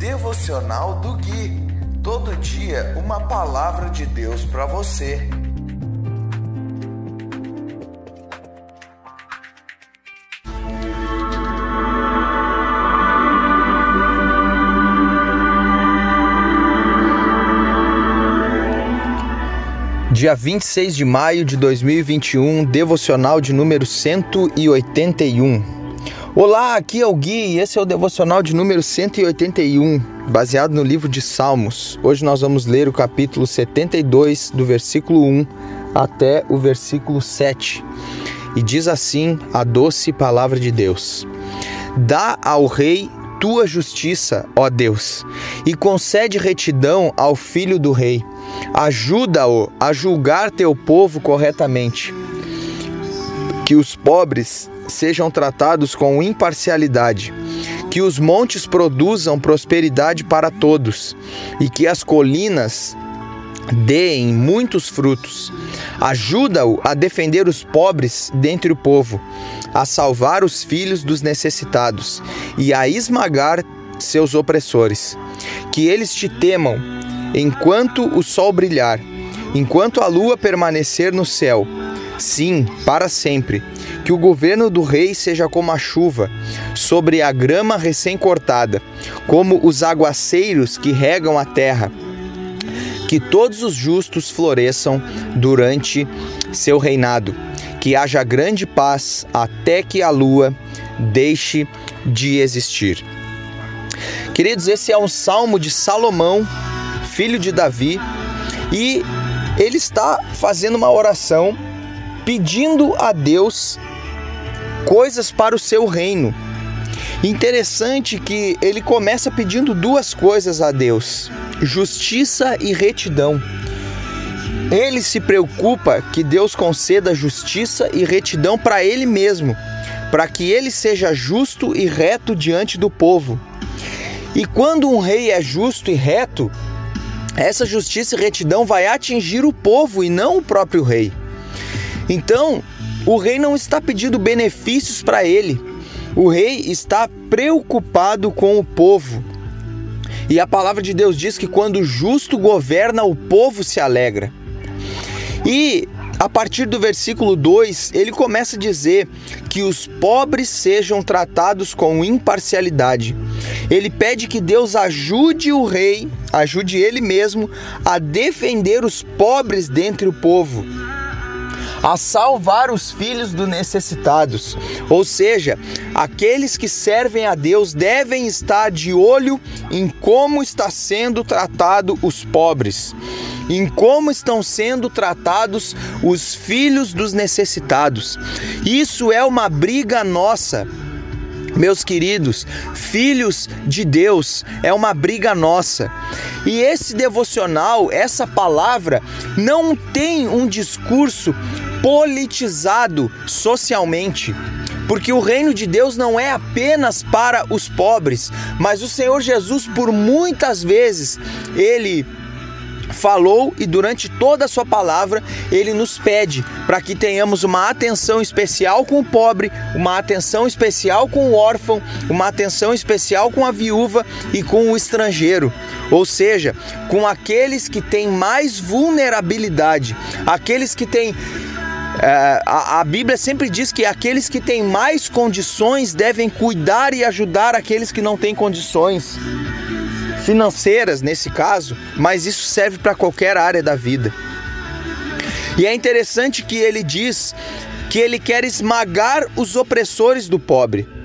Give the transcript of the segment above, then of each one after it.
Devocional do Gui. Todo dia uma palavra de Deus para você. Dia 26 de maio de 2021, devocional de número 181. Olá, aqui é o Gui e esse é o devocional de número 181, baseado no livro de Salmos. Hoje nós vamos ler o capítulo 72, do versículo 1 até o versículo 7. E diz assim a doce palavra de Deus: Dá ao rei tua justiça, ó Deus, e concede retidão ao filho do rei. Ajuda-o a julgar teu povo corretamente. Que os pobres sejam tratados com imparcialidade. Que os montes produzam prosperidade para todos e que as colinas deem muitos frutos. Ajuda-o a defender os pobres dentre o povo, a salvar os filhos dos necessitados e a esmagar seus opressores. Que eles te temam enquanto o sol brilhar, enquanto a lua permanecer no céu. Sim, para sempre. Que o governo do rei seja como a chuva sobre a grama recém-cortada, como os aguaceiros que regam a terra que todos os justos floresçam durante seu reinado, que haja grande paz até que a lua deixe de existir. Queridos, esse é um salmo de Salomão, filho de Davi, e ele está fazendo uma oração pedindo a Deus coisas para o seu reino. Interessante que ele começa pedindo duas coisas a Deus justiça e retidão. Ele se preocupa que Deus conceda justiça e retidão para ele mesmo, para que ele seja justo e reto diante do povo. E quando um rei é justo e reto, essa justiça e retidão vai atingir o povo e não o próprio rei. Então, o rei não está pedindo benefícios para ele. O rei está preocupado com o povo. E a palavra de Deus diz que quando o justo governa, o povo se alegra. E a partir do versículo 2, ele começa a dizer que os pobres sejam tratados com imparcialidade. Ele pede que Deus ajude o rei, ajude ele mesmo a defender os pobres dentre o povo a salvar os filhos dos necessitados. Ou seja, aqueles que servem a Deus devem estar de olho em como está sendo tratado os pobres, em como estão sendo tratados os filhos dos necessitados. Isso é uma briga nossa. Meus queridos, filhos de Deus, é uma briga nossa. E esse devocional, essa palavra, não tem um discurso politizado socialmente. Porque o reino de Deus não é apenas para os pobres, mas o Senhor Jesus, por muitas vezes, ele falou e durante toda a sua palavra ele nos pede para que tenhamos uma atenção especial com o pobre, uma atenção especial com o órfão, uma atenção especial com a viúva e com o estrangeiro. Ou seja, com aqueles que têm mais vulnerabilidade, aqueles que têm é, a, a, Bíblia sempre diz que aqueles que têm mais condições devem cuidar e ajudar aqueles que não têm condições financeiras, nesse caso, mas isso serve para qualquer área da vida. E é interessante que ele diz que ele quer esmagar os opressores do pobre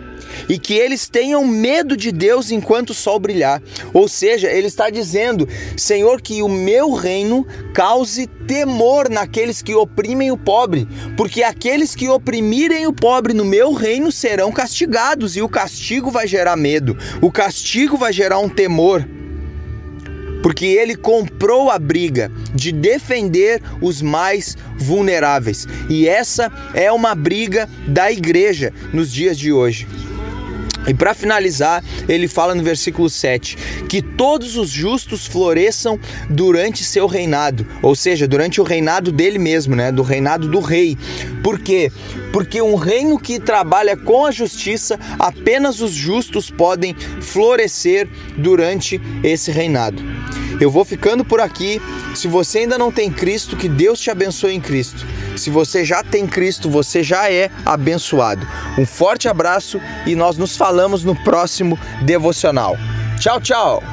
e que eles tenham medo de Deus enquanto o sol brilhar. Ou seja, ele está dizendo: Senhor, que o meu reino cause temor naqueles que oprimem o pobre, porque aqueles que oprimirem o pobre no meu reino serão castigados, e o castigo vai gerar medo, o castigo vai gerar um temor porque ele comprou a briga de defender os mais vulneráveis. E essa é uma briga da igreja nos dias de hoje. E para finalizar, ele fala no versículo 7 que todos os justos floresçam durante seu reinado, ou seja, durante o reinado dele mesmo, né, do reinado do rei. Por quê? Porque um reino que trabalha com a justiça, apenas os justos podem florescer durante esse reinado. Eu vou ficando por aqui. Se você ainda não tem Cristo, que Deus te abençoe em Cristo. Se você já tem Cristo, você já é abençoado. Um forte abraço e nós nos falamos no próximo devocional. Tchau, tchau!